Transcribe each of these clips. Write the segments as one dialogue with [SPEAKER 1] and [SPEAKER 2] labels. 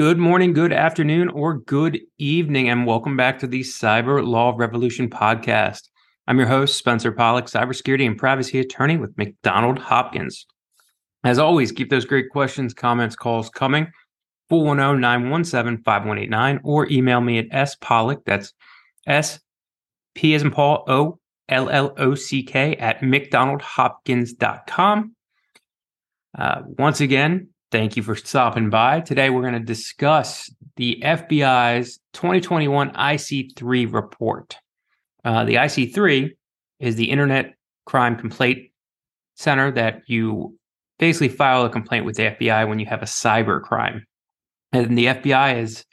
[SPEAKER 1] Good morning, good afternoon, or good evening, and welcome back to the Cyber Law Revolution podcast. I'm your host, Spencer Pollock, cybersecurity and privacy attorney with McDonald Hopkins. As always, keep those great questions, comments, calls coming. 410 917 5189 or email me at spollock, that's S P as in Paul, O L L O C K at McDonaldHopkins.com. Uh, once again, Thank you for stopping by. Today, we're going to discuss the FBI's 2021 IC3 report. Uh, the IC3 is the Internet Crime Complaint Center that you basically file a complaint with the FBI when you have a cyber crime. And the FBI has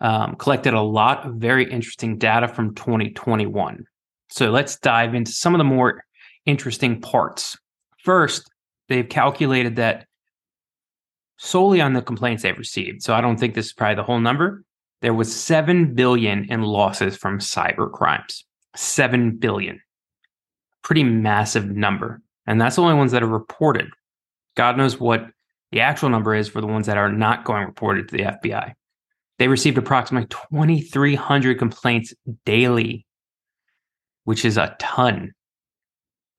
[SPEAKER 1] um, collected a lot of very interesting data from 2021. So let's dive into some of the more interesting parts. First, they've calculated that solely on the complaints they've received. So I don't think this is probably the whole number. There was 7 billion in losses from cyber crimes. 7 billion. Pretty massive number. And that's the only ones that are reported. God knows what the actual number is for the ones that are not going reported to the FBI. They received approximately 2,300 complaints daily, which is a ton.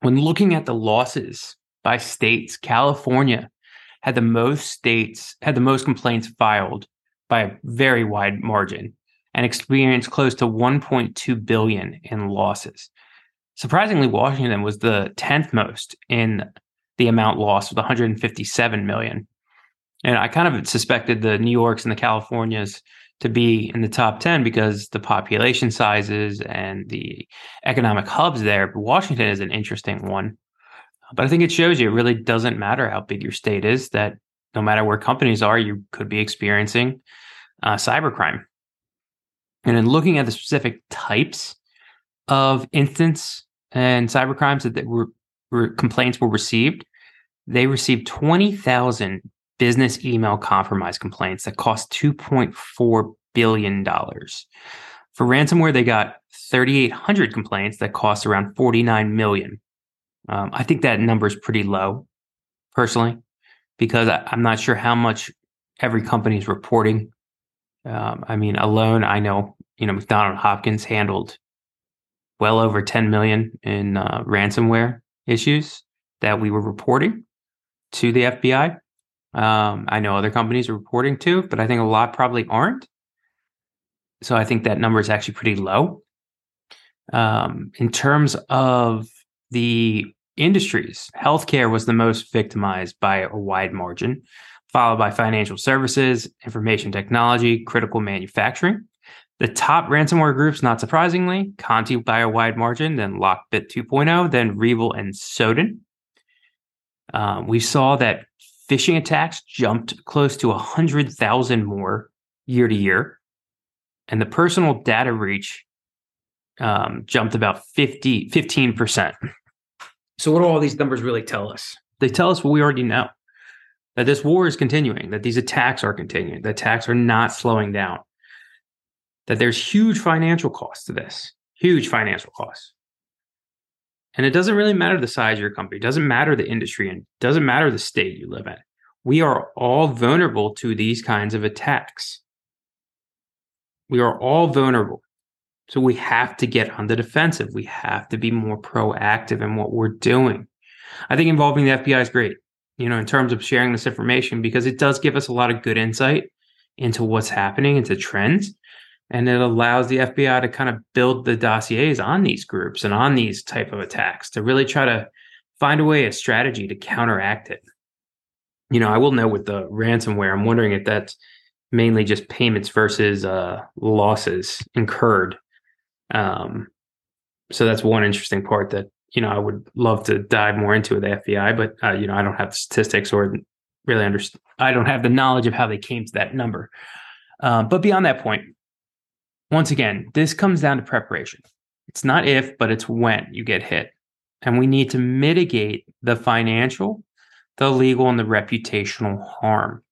[SPEAKER 1] When looking at the losses by states, California had the most states had the most complaints filed by a very wide margin and experienced close to 1.2 billion in losses. Surprisingly, Washington was the 10th most in the amount lost with 157 million. And I kind of suspected the New Yorks and the Californias to be in the top 10 because the population sizes and the economic hubs there. But Washington is an interesting one but I think it shows you it really doesn't matter how big your state is, that no matter where companies are, you could be experiencing uh, cybercrime. And in looking at the specific types of instance and cybercrimes that, that were, were complaints were received, they received 20,000 business email compromise complaints that cost $2.4 billion. For ransomware, they got 3,800 complaints that cost around 49 million. Um, I think that number is pretty low, personally, because I, am not sure how much every company is reporting. Um, I mean, alone, I know you know McDonald Hopkins handled well over 10 million in uh, ransomware issues that we were reporting to the FBI. Um, I know other companies are reporting too, but I think a lot probably aren't. So I think that number is actually pretty low. Um, in terms of the industries. Healthcare was the most victimized by a wide margin, followed by financial services, information technology, critical manufacturing. The top ransomware groups, not surprisingly, Conti by a wide margin, then Lockbit 2.0, then REvil and Soden. Um, we saw that phishing attacks jumped close to 100,000 more year to year. And the personal data breach um, jumped about 50, 15%. So, what do all these numbers really tell us? They tell us what we already know that this war is continuing, that these attacks are continuing, that attacks are not slowing down, that there's huge financial costs to this, huge financial costs. And it doesn't really matter the size of your company, doesn't matter the industry, and doesn't matter the state you live in. We are all vulnerable to these kinds of attacks. We are all vulnerable. So we have to get on the defensive. We have to be more proactive in what we're doing. I think involving the FBI is great, you know, in terms of sharing this information because it does give us a lot of good insight into what's happening, into trends. And it allows the FBI to kind of build the dossiers on these groups and on these type of attacks to really try to find a way, a strategy to counteract it. You know, I will know with the ransomware, I'm wondering if that's mainly just payments versus uh, losses incurred um, so that's one interesting part that you know I would love to dive more into with the FBI, but uh, you know I don't have the statistics or really understand. I don't have the knowledge of how they came to that number. Uh, but beyond that point, once again, this comes down to preparation. It's not if, but it's when you get hit, and we need to mitigate the financial, the legal, and the reputational harm.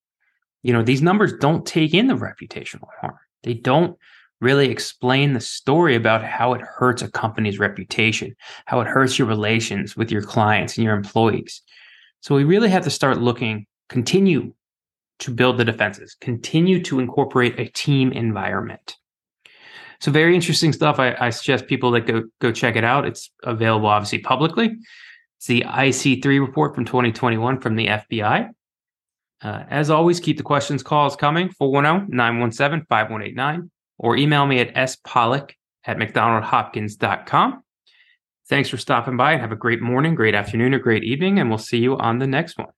[SPEAKER 1] You know these numbers don't take in the reputational harm. They don't really explain the story about how it hurts a company's reputation, how it hurts your relations with your clients and your employees. So we really have to start looking, continue to build the defenses, continue to incorporate a team environment. So very interesting stuff. I, I suggest people that go go check it out. It's available obviously publicly. It's the IC3 report from 2021 from the FBI. Uh, as always, keep the questions calls coming 410 917 5189 or email me at spollock at mcdonaldhopkins.com. Thanks for stopping by and have a great morning, great afternoon, or great evening, and we'll see you on the next one.